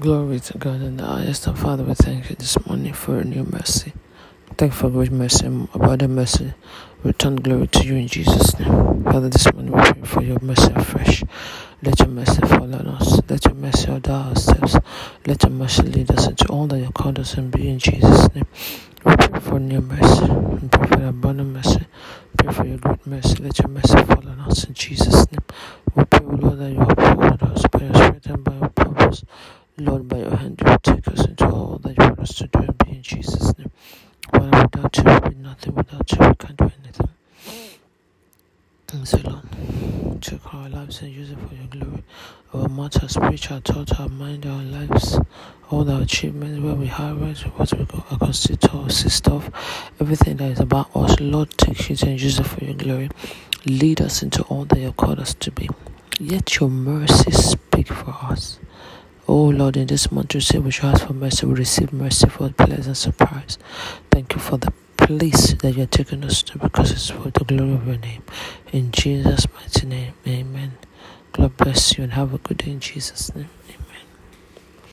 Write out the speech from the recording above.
Glory to God in the highest. And Father, we thank you this morning for a new mercy. Thank you for great mercy, about the mercy. Return glory to you in Jesus' name. Father, this morning we pray for your mercy afresh. Let your mercy fall on us. Let your mercy order our steps. Let your mercy lead us into all that you called us and be in Jesus' name. We pray for new mercy. We pray for abundant mercy. Pray for your great mercy. Let your mercy fall on us in Jesus' name. We pray, Lord, that you Jesus' name. Father, without you, we nothing. Without you, we can't do anything. A lot. Take our lives and use it for your glory. Our matter, spiritual thought, our mind, our lives, all our achievements, where we it, what we go, consist of, everything that is about us. Lord, take it and use it for your glory. Lead us into all that you have called us to be. Yet your mercy speak for us. Oh Lord, in this month you say we should ask for mercy, we receive mercy for pleasant surprise. Thank you for the place that you're taking us to because it's for the glory of your name. In Jesus' mighty name, amen. God bless you and have a good day in Jesus' name. Amen.